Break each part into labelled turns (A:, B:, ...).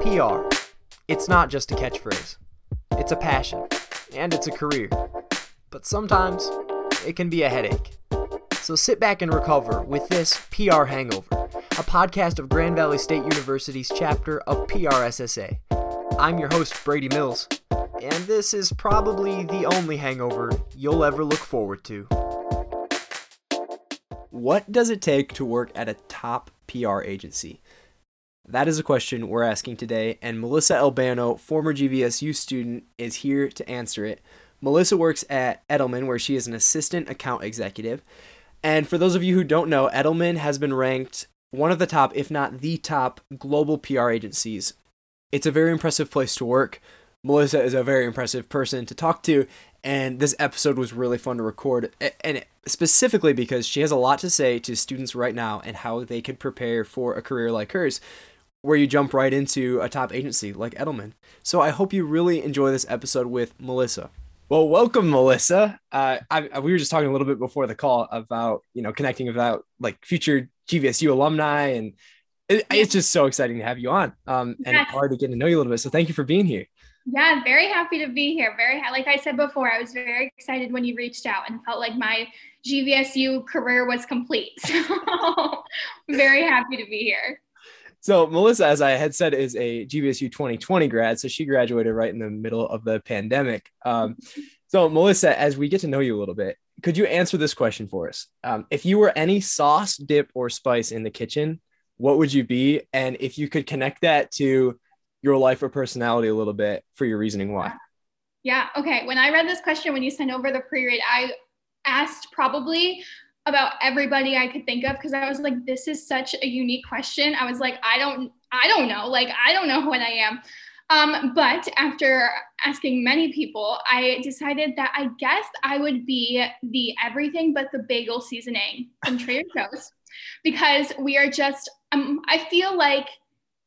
A: PR. It's not just a catchphrase, it's a passion, and it's a career. But sometimes it can be a headache. So sit back and recover with this PR Hangover, a podcast of Grand Valley State University's chapter of PRSSA. I'm your host, Brady Mills, and this is probably the only hangover you'll ever look forward to. What does it take to work at a top PR agency? That is a question we're asking today, and Melissa Albano, former GVSU student, is here to answer it. Melissa works at Edelman, where she is an assistant account executive. And for those of you who don't know, Edelman has been ranked one of the top, if not the top, global PR agencies. It's a very impressive place to work. Melissa is a very impressive person to talk to, and this episode was really fun to record, and specifically because she has a lot to say to students right now and how they could prepare for a career like hers where you jump right into a top agency like Edelman. So I hope you really enjoy this episode with Melissa. Well, welcome, Melissa. Uh, I, we were just talking a little bit before the call about you know connecting about like future GVSU alumni, and it, it's just so exciting to have you on um, and yes. hard to get to know you a little bit. So thank you for being here.
B: Yeah, very happy to be here. Very like I said before, I was very excited when you reached out and felt like my GVSU career was complete. So very happy to be here.
A: So Melissa, as I had said, is a GVSU 2020 grad. So she graduated right in the middle of the pandemic. Um, so Melissa, as we get to know you a little bit, could you answer this question for us? Um, if you were any sauce, dip, or spice in the kitchen, what would you be? And if you could connect that to your life or personality a little bit for your reasoning why.
B: Yeah. Okay. When I read this question, when you sent over the pre-read, I asked probably about everybody I could think of because I was like, this is such a unique question. I was like, I don't, I don't know. Like, I don't know what I am. Um, but after asking many people, I decided that I guess I would be the everything but the bagel seasoning from Trader Joe's because we are just, um, I feel like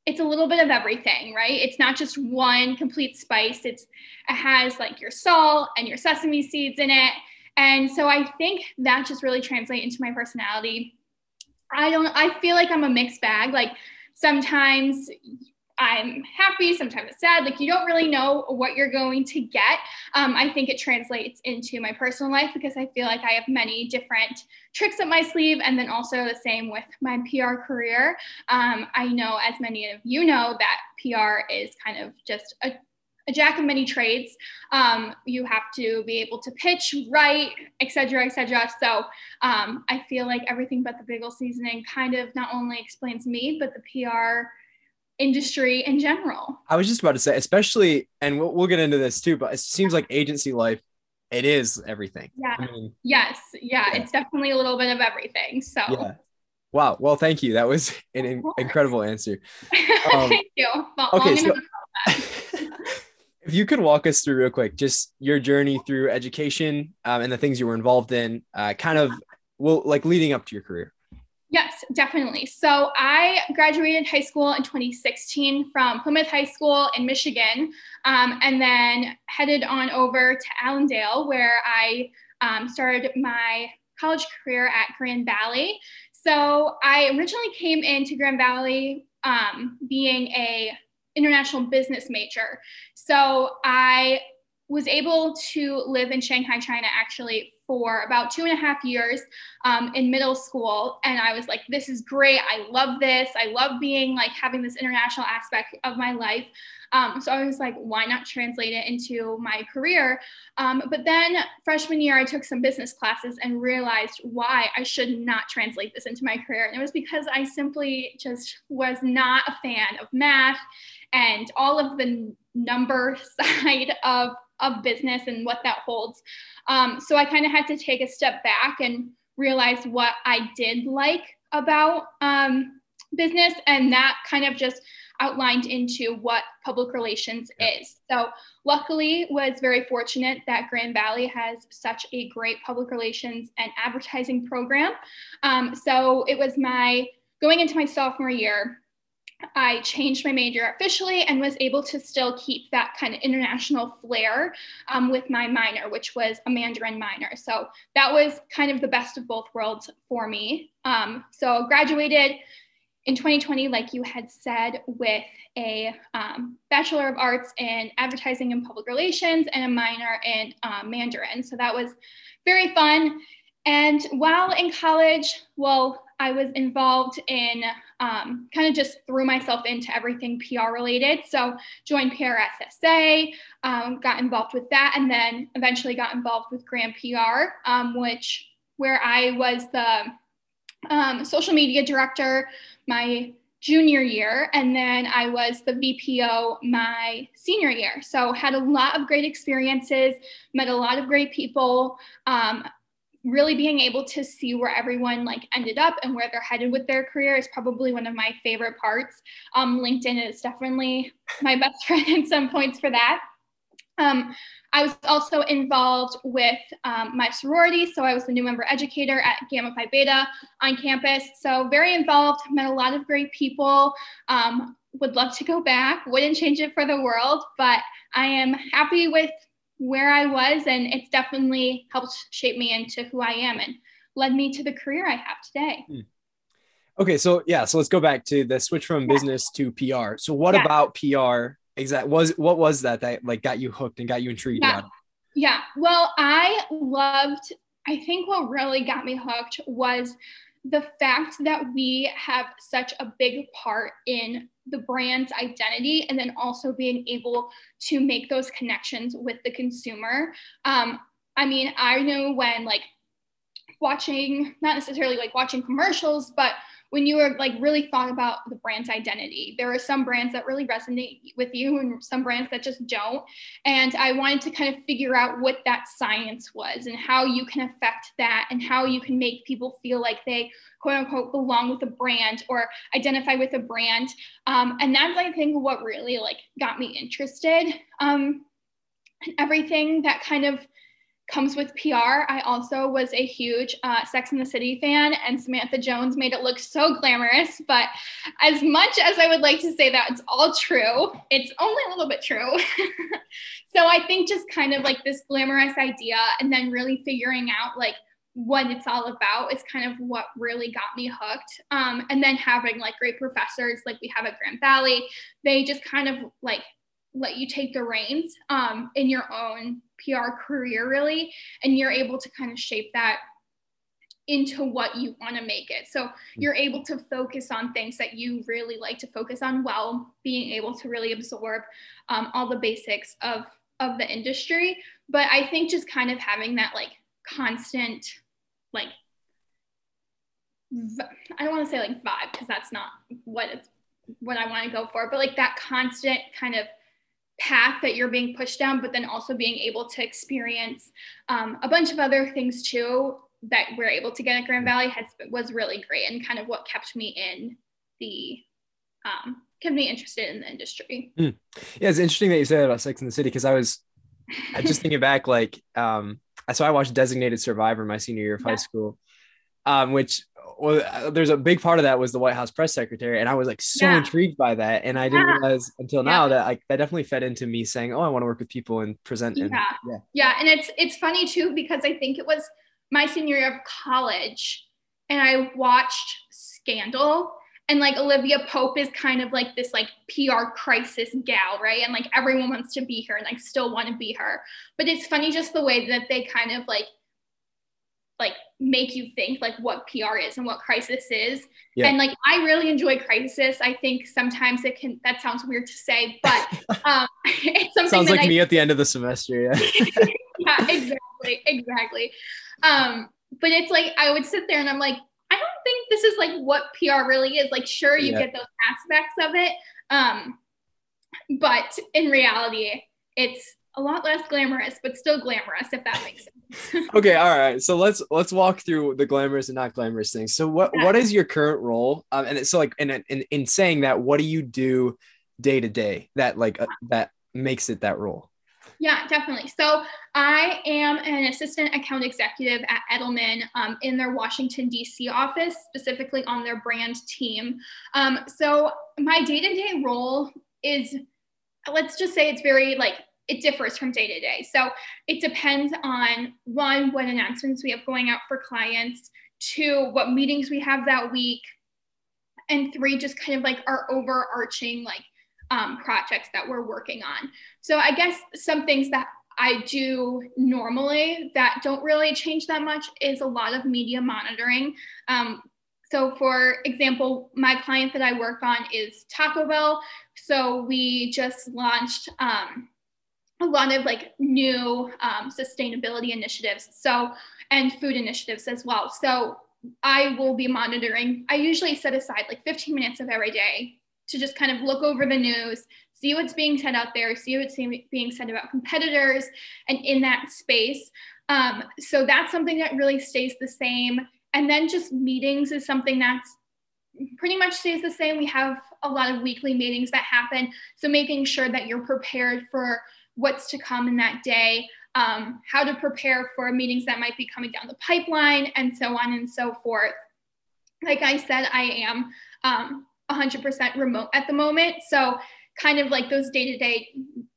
B: it's a little bit of everything, right? It's not just one complete spice. It's it has like your salt and your sesame seeds in it and so I think that just really translates into my personality. I don't, I feel like I'm a mixed bag. Like sometimes I'm happy, sometimes it's sad. Like you don't really know what you're going to get. Um, I think it translates into my personal life because I feel like I have many different tricks up my sleeve. And then also the same with my PR career. Um, I know, as many of you know, that PR is kind of just a a jack of many trades. Um, you have to be able to pitch, write, etc., etc. So um, I feel like everything but the bagel seasoning kind of not only explains me, but the PR industry in general.
A: I was just about to say, especially, and we'll, we'll get into this too, but it seems like agency life, it is everything.
B: Yeah. I mean, yes. Yeah, yeah, It's definitely a little bit of everything. So.
A: Yeah. Wow. Well, thank you. That was an in- incredible answer.
B: Um, thank you. Well,
A: okay. So, If you could walk us through real quick, just your journey through education um, and the things you were involved in, uh, kind of well, like leading up to your career.
B: Yes, definitely. So I graduated high school in 2016 from Plymouth High School in Michigan, um, and then headed on over to Allendale, where I um, started my college career at Grand Valley. So I originally came into Grand Valley um, being a international business major. So I was able to live in Shanghai, China, actually for about two and a half years um, in middle school. And I was like, this is great. I love this. I love being like having this international aspect of my life. Um, so I was like, why not translate it into my career? Um, but then freshman year, I took some business classes and realized why I should not translate this into my career. And it was because I simply just was not a fan of math and all of the number side of of business and what that holds. Um, so I kind of had to take a step back and realize what I did like about um, business, and that kind of just outlined into what public relations is. So luckily was very fortunate that Grand Valley has such a great public relations and advertising program. Um, so it was my going into my sophomore year I changed my major officially and was able to still keep that kind of international flair um, with my minor, which was a Mandarin minor. So that was kind of the best of both worlds for me. Um, so graduated in 2020, like you had said, with a um, Bachelor of Arts in Advertising and Public Relations and a minor in uh, Mandarin. So that was very fun. And while in college, well, I was involved in um, kind of just threw myself into everything PR related. So joined PRSSA, um, got involved with that, and then eventually got involved with Grand PR, um, which where I was the um, social media director my junior year, and then I was the VPO my senior year. So had a lot of great experiences, met a lot of great people. Really being able to see where everyone like ended up and where they're headed with their career is probably one of my favorite parts. Um, LinkedIn is definitely my best friend in some points for that. Um, I was also involved with um, my sorority. So I was the new member educator at Gamma Phi Beta on campus. So very involved, met a lot of great people. Um, would love to go back, wouldn't change it for the world, but I am happy with where I was, and it's definitely helped shape me into who I am and led me to the career I have today. Hmm.
A: Okay, so yeah, so let's go back to the switch from business to PR. So what yeah. about PR exactly was what was that that like got you hooked and got you intrigued
B: yeah. Yeah. Well, I loved I think what really got me hooked was the fact that we have such a big part in the brand's identity and then also being able to make those connections with the consumer. Um, I mean, I know when like watching, not necessarily like watching commercials, but when you were like really thought about the brand's identity. There are some brands that really resonate with you and some brands that just don't. And I wanted to kind of figure out what that science was and how you can affect that and how you can make people feel like they quote unquote belong with a brand or identify with a brand. Um, and that's I think what really like got me interested. Um, everything that kind of comes with PR. I also was a huge uh, Sex and the City fan, and Samantha Jones made it look so glamorous. But as much as I would like to say that it's all true, it's only a little bit true. so I think just kind of like this glamorous idea, and then really figuring out like what it's all about is kind of what really got me hooked. Um, and then having like great professors like we have at Grand Valley, they just kind of like let you take the reins um, in your own PR career, really, and you're able to kind of shape that into what you want to make it. So you're able to focus on things that you really like to focus on while being able to really absorb um, all the basics of of the industry. But I think just kind of having that like constant like I don't want to say like vibe because that's not what it's what I want to go for, but like that constant kind of path that you're being pushed down, but then also being able to experience um, a bunch of other things too that we're able to get at Grand Valley has was really great and kind of what kept me in the um, kept me interested in the industry.
A: Mm. Yeah, it's interesting that you said about Sex and the City because I was I just thinking back like um so I watched Designated Survivor my senior year of yeah. high school, um, which well, uh, there's a big part of that was the White House press secretary, and I was like so yeah. intrigued by that, and I didn't yeah. realize until now that like that definitely fed into me saying, "Oh, I want to work with people and present." And,
B: yeah, yeah, yeah, and it's it's funny too because I think it was my senior year of college, and I watched Scandal, and like Olivia Pope is kind of like this like PR crisis gal, right? And like everyone wants to be her and like still want to be her, but it's funny just the way that they kind of like like make you think like what PR is and what crisis is. Yeah. And like I really enjoy crisis. I think sometimes it can that sounds weird to say, but um it's something
A: sounds like
B: I,
A: me at the end of the semester. Yeah.
B: yeah, exactly. Exactly. Um, but it's like I would sit there and I'm like, I don't think this is like what PR really is. Like, sure, you yeah. get those aspects of it. Um, but in reality, it's a lot less glamorous, but still glamorous, if that makes sense.
A: okay, all right. So let's let's walk through the glamorous and not glamorous things. So what yeah. what is your current role? Um, and so like in, in in saying that, what do you do day to day that like uh, that makes it that role?
B: Yeah, definitely. So I am an assistant account executive at Edelman um, in their Washington, D.C. office, specifically on their brand team. Um, so my day to day role is, let's just say it's very like it differs from day to day. So it depends on one, what announcements we have going out for clients, two, what meetings we have that week, and three just kind of like our overarching like um, projects that we're working on. So I guess some things that I do normally that don't really change that much is a lot of media monitoring. Um, so, for example, my client that I work on is Taco Bell. So, we just launched um, a lot of like new um, sustainability initiatives. So, and food initiatives as well. So, I will be monitoring. I usually set aside like 15 minutes of every day to just kind of look over the news, see what's being said out there, see what's being said about competitors and in that space. Um, so that's something that really stays the same. And then just meetings is something that's pretty much stays the same. We have a lot of weekly meetings that happen. So making sure that you're prepared for what's to come in that day, um, how to prepare for meetings that might be coming down the pipeline, and so on and so forth. Like I said, I am um, 100% remote at the moment. So, kind of like those day to day,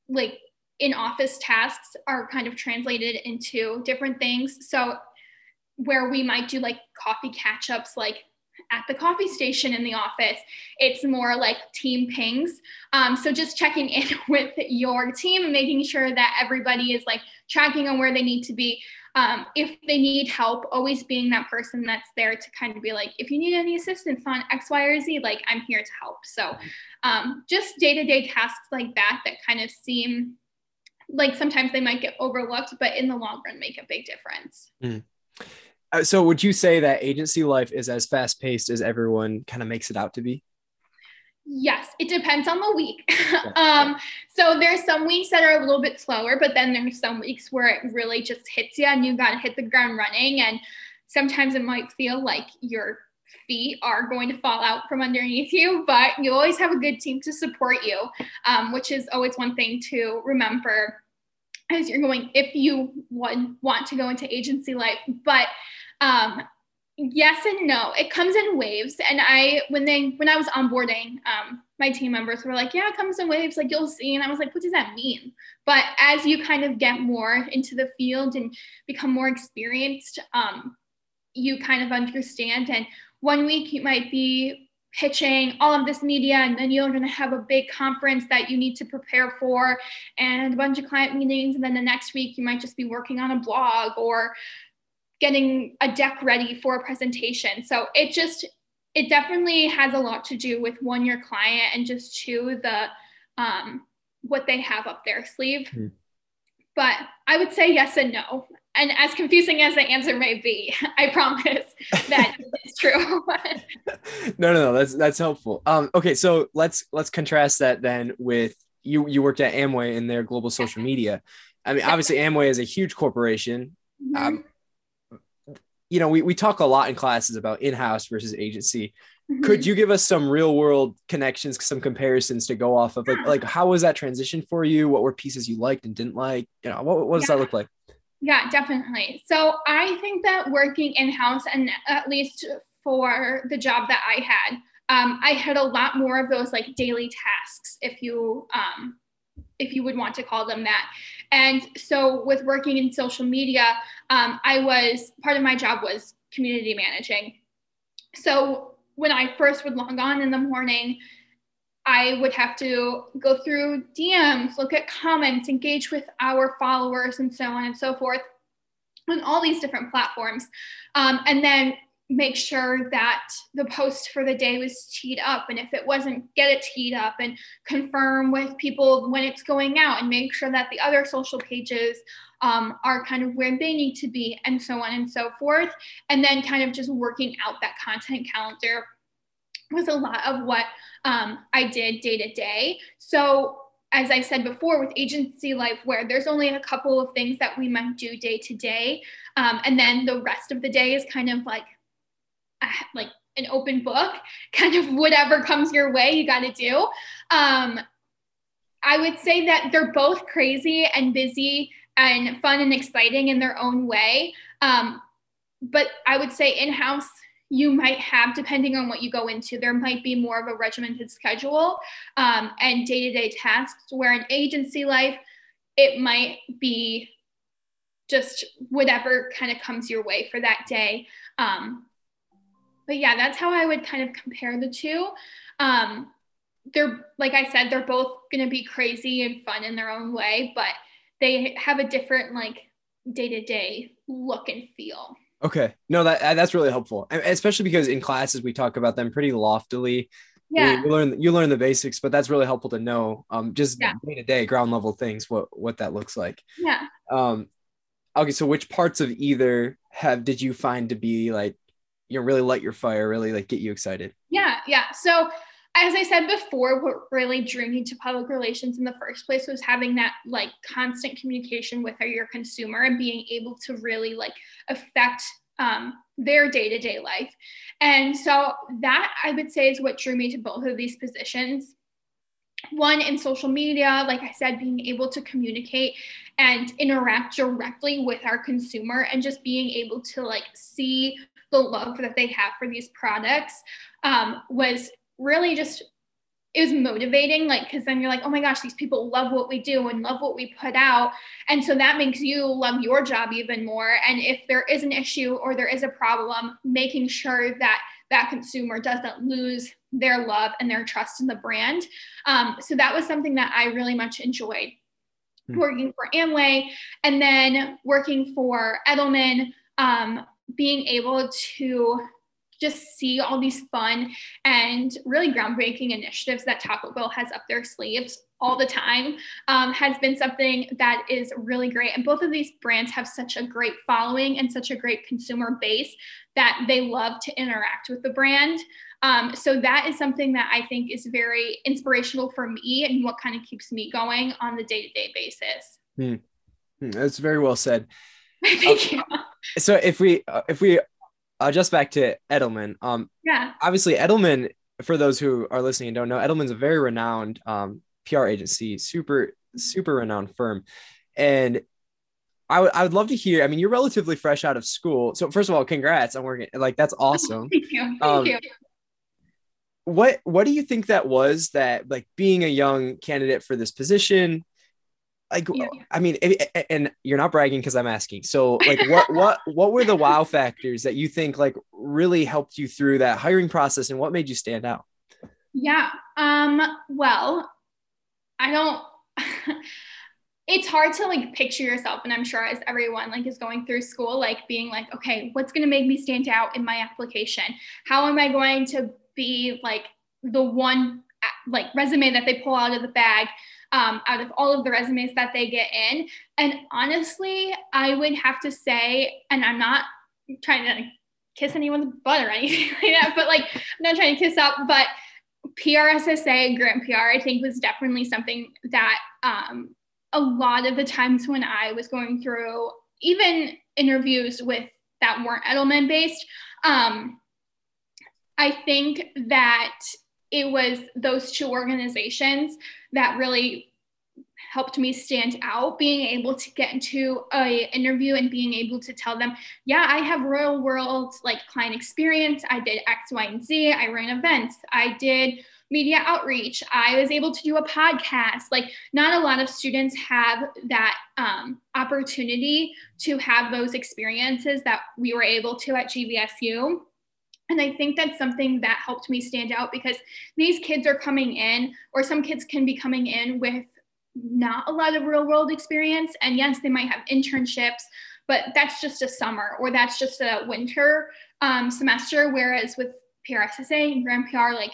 B: like in office tasks are kind of translated into different things. So, where we might do like coffee catch ups, like at the coffee station in the office. It's more like team pings. Um, so just checking in with your team and making sure that everybody is like tracking on where they need to be. Um, if they need help, always being that person that's there to kind of be like, if you need any assistance on X, Y, or Z, like I'm here to help. So um, just day to day tasks like that that kind of seem like sometimes they might get overlooked, but in the long run make a big difference.
A: Mm. Uh, so would you say that agency life is as fast paced as everyone kind of makes it out to be?
B: Yes, it depends on the week. um, so there's some weeks that are a little bit slower, but then there's some weeks where it really just hits you and you got to hit the ground running. And sometimes it might feel like your feet are going to fall out from underneath you, but you always have a good team to support you, um, which is always one thing to remember as you're going if you want want to go into agency life. But um, yes and no. It comes in waves. And I, when they, when I was onboarding, um, my team members were like, yeah, it comes in waves, like you'll see. And I was like, what does that mean? But as you kind of get more into the field and become more experienced, um, you kind of understand. And one week you might be pitching all of this media and then you're going to have a big conference that you need to prepare for and a bunch of client meetings and then the next week you might just be working on a blog or getting a deck ready for a presentation. So it just, it definitely has a lot to do with one, your client, and just two, the, um, what they have up their sleeve. Mm. But I would say yes and no. And as confusing as the answer may be, I promise that it's true.
A: no, no, no, that's that's helpful. Um, okay, so let's let's contrast that then with you. You worked at Amway in their global social media. I mean, obviously, Amway is a huge corporation. Mm-hmm. Um, you know, we, we talk a lot in classes about in-house versus agency. Mm-hmm. Could you give us some real world connections, some comparisons to go off of? Like, like how was that transition for you? What were pieces you liked and didn't like? You know, what, what does yeah. that look like?
B: Yeah, definitely. So I think that working in-house and at least for the job that I had, um, I had a lot more of those like daily tasks, if you um, if you would want to call them that. And so, with working in social media, um, I was part of my job was community managing. So, when I first would log on in the morning, I would have to go through DMs, look at comments, engage with our followers, and so on and so forth on all these different platforms. Um, and then make sure that the post for the day was teed up and if it wasn't get it teed up and confirm with people when it's going out and make sure that the other social pages um, are kind of where they need to be and so on and so forth and then kind of just working out that content calendar was a lot of what um, i did day to day so as I said before, with agency life, where there's only a couple of things that we might do day to day, um, and then the rest of the day is kind of like like an open book, kind of whatever comes your way, you got to do. Um, I would say that they're both crazy and busy and fun and exciting in their own way. Um, but I would say in house, you might have, depending on what you go into, there might be more of a regimented schedule um, and day to day tasks, where in agency life, it might be just whatever kind of comes your way for that day. Um, but yeah, that's how I would kind of compare the two. Um, they're like I said, they're both gonna be crazy and fun in their own way, but they have a different like day to day look and feel.
A: Okay, no, that that's really helpful, especially because in classes we talk about them pretty loftily.
B: Yeah,
A: you learn you learn the basics, but that's really helpful to know. Um, just day to day, ground level things, what what that looks like.
B: Yeah.
A: Um, okay, so which parts of either have did you find to be like you know really light your fire, really like get you excited?
B: Yeah, yeah. So as I said before, what really drew me to public relations in the first place was having that like constant communication with your consumer and being able to really like affect um, their day to day life. And so that I would say is what drew me to both of these positions. One in social media, like I said, being able to communicate and interact directly with our consumer and just being able to like see the love that they have for these products um, was really just it was motivating like because then you're like oh my gosh these people love what we do and love what we put out. And so that makes you love your job even more. And if there is an issue or there is a problem making sure that that consumer doesn't lose their love and their trust in the brand. Um, so that was something that i really much enjoyed. Mm. working for amway and then working for edelman um, being able to just see all these fun and really groundbreaking initiatives that Taco Bell has up their sleeves all the time um, has been something that is really great. And both of these brands have such a great following and such a great consumer base that they love to interact with the brand. Um, so that is something that I think is very inspirational for me and what kind of keeps me going on the day to day basis.
A: Hmm. Hmm. That's very well said.
B: Thank you.
A: So if we uh, if we uh, just back to Edelman. Um,
B: yeah.
A: Obviously, Edelman. For those who are listening and don't know, Edelman's a very renowned um, PR agency, super super renowned firm, and I would I would love to hear. I mean, you're relatively fresh out of school, so first of all, congrats on working. Like that's awesome.
B: Thank you. Thank
A: um,
B: you.
A: What what do you think that was that like being a young candidate for this position? Like yeah. i mean and you're not bragging because i'm asking. So like what what what were the wow factors that you think like really helped you through that hiring process and what made you stand out?
B: Yeah um well i don't it's hard to like picture yourself and i'm sure as everyone like is going through school like being like okay what's going to make me stand out in my application? How am i going to be like the one like resume that they pull out of the bag um, out of all of the resumes that they get in. And honestly, I would have to say, and I'm not trying to kiss anyone's butt or anything like that, but like I'm not trying to kiss up, but PRSSA, Grand PR, I think was definitely something that um, a lot of the times when I was going through even interviews with that weren't Edelman based, um, I think that it was those two organizations that really helped me stand out being able to get into a interview and being able to tell them yeah i have real world like client experience. I did x y and z. I ran events. I did media outreach. I was able to do a podcast. Like not a lot of students have that um, opportunity to have those experiences that we were able to at gvsu and I think that's something that helped me stand out because these kids are coming in, or some kids can be coming in with not a lot of real world experience. And yes, they might have internships, but that's just a summer or that's just a winter um, semester. Whereas with PRSSA and Grand PR, like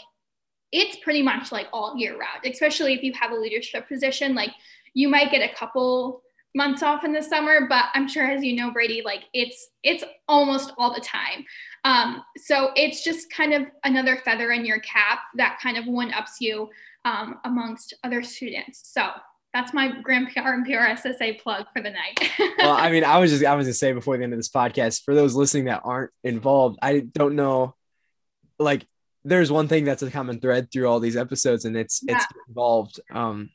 B: it's pretty much like all year round, especially if you have a leadership position. Like you might get a couple months off in the summer, but I'm sure as you know, Brady, like it's it's almost all the time. Um, so it's just kind of another feather in your cap that kind of one ups you um, amongst other students. So that's my Grand PR and PRSSA plug for the night.
A: well, I mean, I was just I was gonna say before the end of this podcast, for those listening that aren't involved, I don't know, like there's one thing that's a common thread through all these episodes, and it's yeah. it's involved. Um,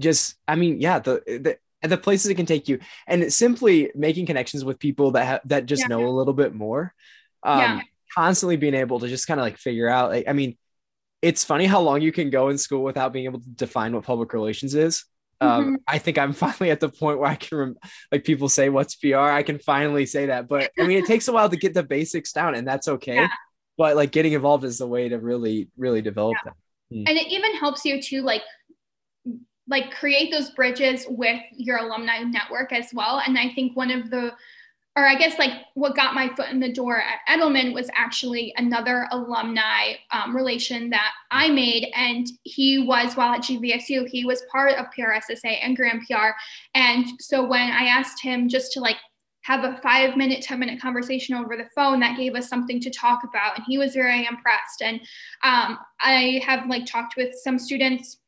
A: just I mean, yeah, the the and the places it can take you, and simply making connections with people that have that just yeah. know a little bit more. Um, yeah. constantly being able to just kind of like figure out. Like, I mean, it's funny how long you can go in school without being able to define what public relations is. Um, mm-hmm. I think I'm finally at the point where I can, rem- like, people say, What's PR? I can finally say that. But I mean, it takes a while to get the basics down, and that's okay. Yeah. but like getting involved is the way to really really develop yeah. that
B: mm. and it even helps you to like like create those bridges with your alumni network as well and i think one of the or I guess like what got my foot in the door at Edelman was actually another alumni um, relation that I made. And he was, while at GVSU, he was part of PRSSA and Grand PR. And so when I asked him just to like have a five minute, 10 minute conversation over the phone, that gave us something to talk about. And he was very impressed. And um, I have like talked with some students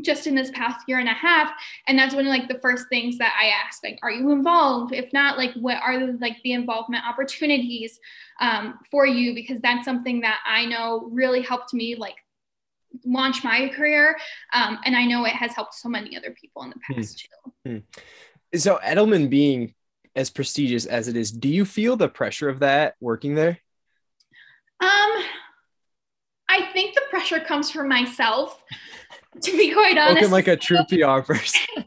B: just in this past year and a half and that's one of like the first things that i ask like are you involved? If not like what are the, like the involvement opportunities um, for you? Because that's something that i know really helped me like launch my career um, and i know it has helped so many other people in the hmm. past
A: hmm. too so edelman being as prestigious as it is do you feel the pressure of that working there?
B: Um i think the pressure comes from myself to be quite honest.
A: Looking like a true PR person.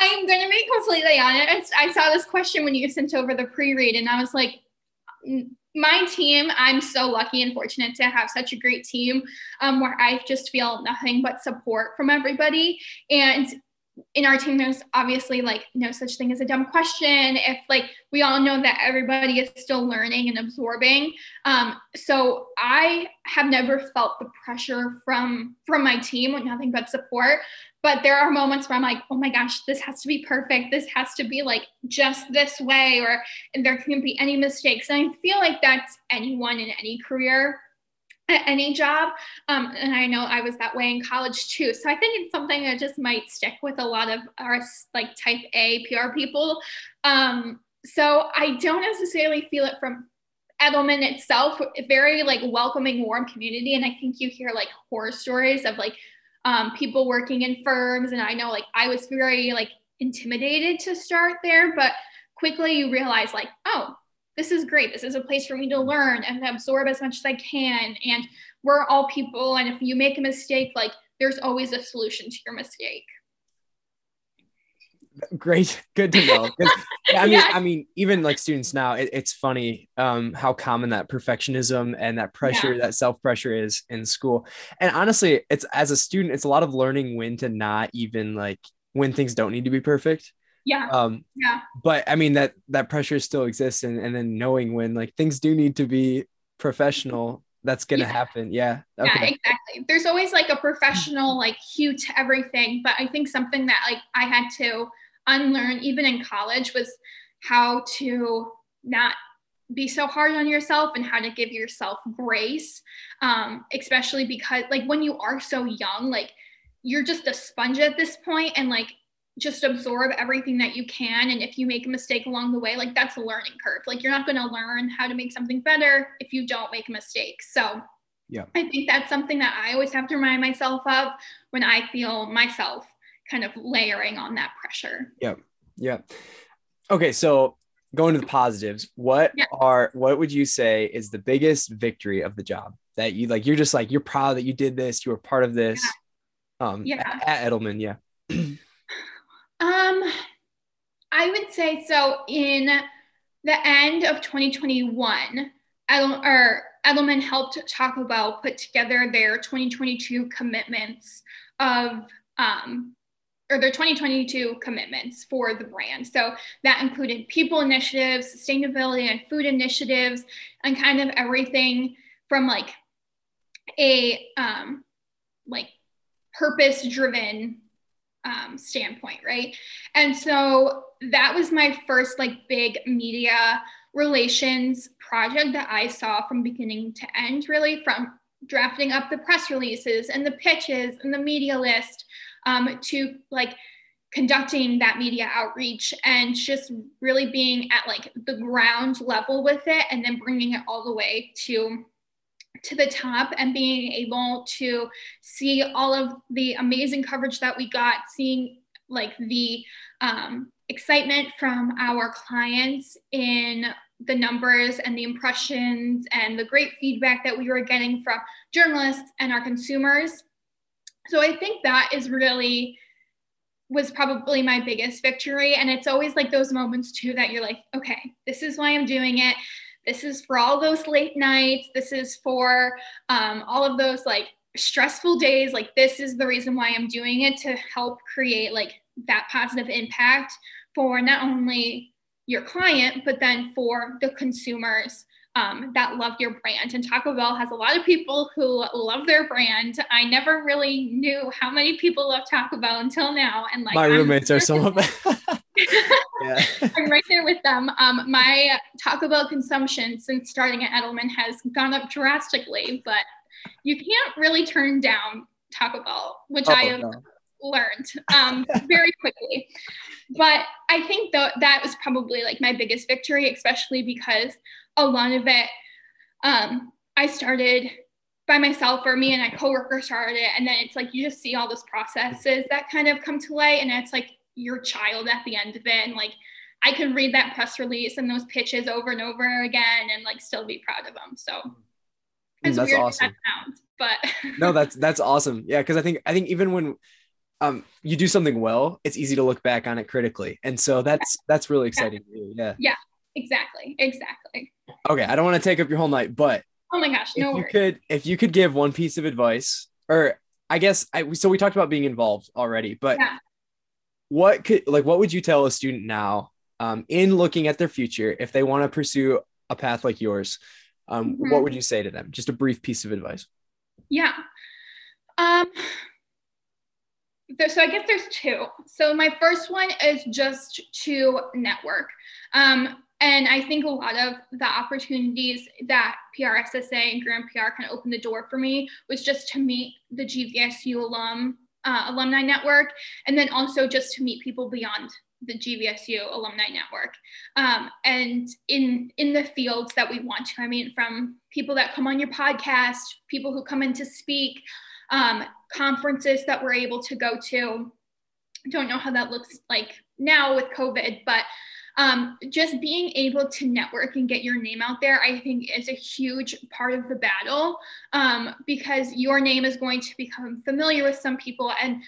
B: I'm going to be completely honest. I saw this question when you sent over the pre-read, and I was like, my team, I'm so lucky and fortunate to have such a great team um, where I just feel nothing but support from everybody. And in our team there's obviously like no such thing as a dumb question. If like we all know that everybody is still learning and absorbing. Um, so i have never felt the pressure from from my team with nothing but support. But there are moments where i'm like oh my gosh this has to be perfect. This has to be like just this way or there can't be any mistakes. And i feel like that's anyone in any career any job. Um, and I know I was that way in college too. So I think it's something that just might stick with a lot of our like type A PR people. Um, so I don't necessarily feel it from Edelman itself, very like welcoming, warm community. And I think you hear like horror stories of like um, people working in firms. And I know like I was very like intimidated to start there, but quickly you realize like, oh, this is great. This is a place for me to learn and absorb as much as I can. And we're all people. And if you make a mistake, like there's always a solution to your mistake.
A: Great, good to know. I mean, yeah. I mean, even like students now, it, it's funny um, how common that perfectionism and that pressure, yeah. that self pressure is in school. And honestly, it's as a student, it's a lot of learning when to not even like when things don't need to be perfect
B: yeah.
A: Um
B: yeah.
A: but i mean that that pressure still exists and, and then knowing when like things do need to be professional that's gonna yeah. happen. Yeah.
B: Okay. yeah exactly. There's always like a professional like hue to everything but i think something that like i had to unlearn even in college was how to not be so hard on yourself and how to give yourself grace um, especially because like when you are so young like you're just a sponge at this point and like just absorb everything that you can. And if you make a mistake along the way like that's a learning curve. Like you're not going to learn how to make something better if you don't make a mistake so
A: yeah.
B: I think that's something that i always have to remind myself of when i feel myself kind of layering on that pressure.
A: Yeah. Yeah. Okay so going to the positives what yeah. are what would you say is the biggest victory of the job that you like you're just like you're proud that you did this you were part of this?
B: Yeah. um yeah.
A: At edelman yeah
B: Um, I would say so. In the end of 2021, Edel- or Edelman helped Taco Bell put together their 2022 commitments of um, or their 2022 commitments for the brand. So that included people initiatives, sustainability and food initiatives, and kind of everything from like a um, like purpose driven um, standpoint, right? And so that was my first like big media relations project that I saw from beginning to end, really from drafting up the press releases and the pitches and the media list um, to like conducting that media outreach and just really being at like the ground level with it and then bringing it all the way to to the top and being able to see all of the amazing coverage that we got, seeing like the um, excitement from our clients in the numbers and the impressions and the great feedback that we were getting from journalists and our consumers. So I think that is really was probably my biggest victory and it's always like those moments too that you're like okay this is why i'm doing it this is for all those late nights. This is for um, all of those like stressful days. Like, this is the reason why I'm doing it to help create like that positive impact for not only your client, but then for the consumers um, that love your brand. And Taco Bell has a lot of people who love their brand. I never really knew how many people love Taco Bell until now. And like
A: my roommates are some of them.
B: yeah. I'm right there with them. Um, my Taco Bell consumption since starting at Edelman has gone up drastically, but you can't really turn down Taco Bell, which oh, I have no. learned um, very quickly. But I think that that was probably like my biggest victory, especially because a lot of it um, I started by myself or me and my coworker started it and then it's like you just see all those processes that kind of come to light and it's like your child at the end of it and like I could read that press release and those pitches over and over again and like still be proud of them. So
A: as that's weird awesome. That sounds, but no, that's that's awesome. Yeah, because I think I think even when um you do something well, it's easy to look back on it critically, and so that's that's really exciting.
B: Yeah. Yeah. Exactly. Exactly.
A: Okay, I don't want to take up your whole night, but
B: oh my gosh, no
A: if you could if you could give one piece of advice, or I guess I so we talked about being involved already, but yeah. what could like what would you tell a student now um, in looking at their future if they want to pursue a path like yours? Um, mm-hmm. What would you say to them? Just a brief piece of advice.
B: Yeah. Um, so I guess there's two. So my first one is just to network. Um, and I think a lot of the opportunities that PRSSA and Grand PR kind of opened the door for me was just to meet the GVSU alum uh, alumni network, and then also just to meet people beyond the GVSU alumni network, um, and in in the fields that we want to. I mean, from people that come on your podcast, people who come in to speak, um, conferences that we're able to go to. Don't know how that looks like now with COVID, but um, just being able to network and get your name out there, I think is a huge part of the battle um, because your name is going to become familiar with some people. And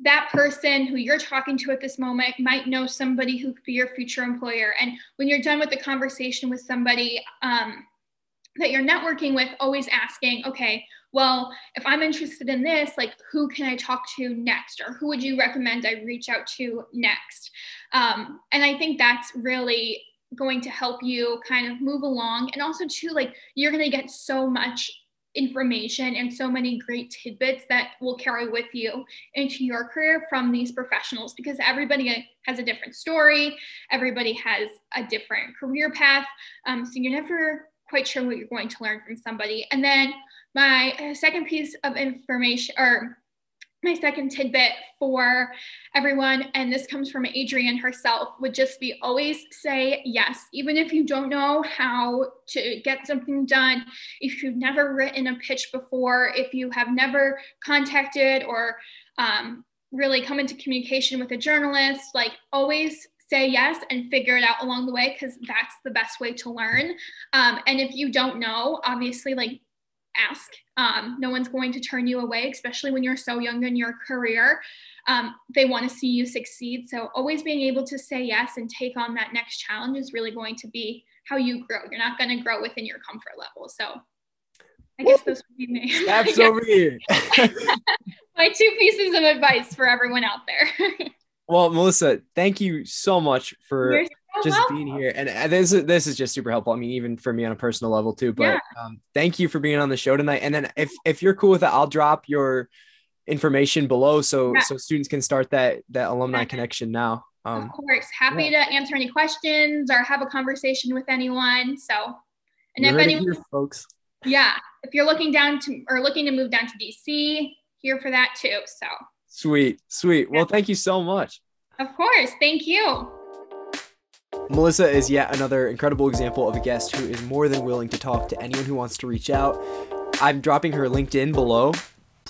B: that person who you're talking to at this moment might know somebody who could be your future employer. And when you're done with the conversation with somebody um, that you're networking with, always asking, okay, well, if I'm interested in this, like who can I talk to next? Or who would you recommend I reach out to next? Um, and I think that's really going to help you kind of move along. And also, too, like you're going to get so much information and so many great tidbits that will carry with you into your career from these professionals because everybody has a different story, everybody has a different career path. Um, so you're never quite sure what you're going to learn from somebody. And then my uh, second piece of information or my second tidbit for everyone, and this comes from Adrienne herself, would just be always say yes, even if you don't know how to get something done, if you've never written a pitch before, if you have never contacted or um, really come into communication with a journalist, like always say yes and figure it out along the way because that's the best way to learn. Um, and if you don't know, obviously, like ask. Um, no one's going to turn you away, especially when you're so young in your career. Um, they want to see you succeed. So, always being able to say yes and take on that next challenge is really going to be how you grow. You're not going to grow within your comfort level. So, I guess those would be me.
A: That's over here.
B: My two pieces of advice for everyone out there.
A: well, Melissa, thank you so much for just being here and this is this is just super helpful i mean even for me on a personal level too but yeah. um, thank you for being on the show tonight and then if if you're cool with it i'll drop your information below so yeah. so students can start that that alumni connection now
B: um, of course. Happy yeah. to answer any questions or have a conversation with anyone so.
A: And you're if anyone here, folks.
B: Yeah if you're looking down to or looking to move down to dc here for that too so.
A: Sweet sweet. Well thank you so much.
B: Of course. Thank you
A: Melissa is yet another incredible example of a guest who is more than willing to talk to anyone who wants to reach out. I'm dropping her LinkedIn below.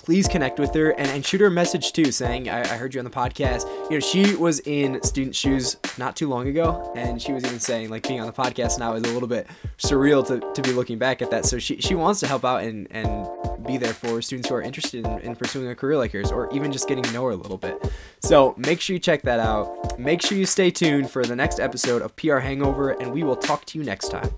A: Please connect with her and, and shoot her a message too, saying, I, I heard you on the podcast. You know, she was in student shoes not too long ago, and she was even saying, like, being on the podcast now is a little bit surreal to, to be looking back at that. So she, she wants to help out and, and be there for students who are interested in, in pursuing a career like yours or even just getting to know her a little bit. So make sure you check that out. Make sure you stay tuned for the next episode of PR Hangover, and we will talk to you next time.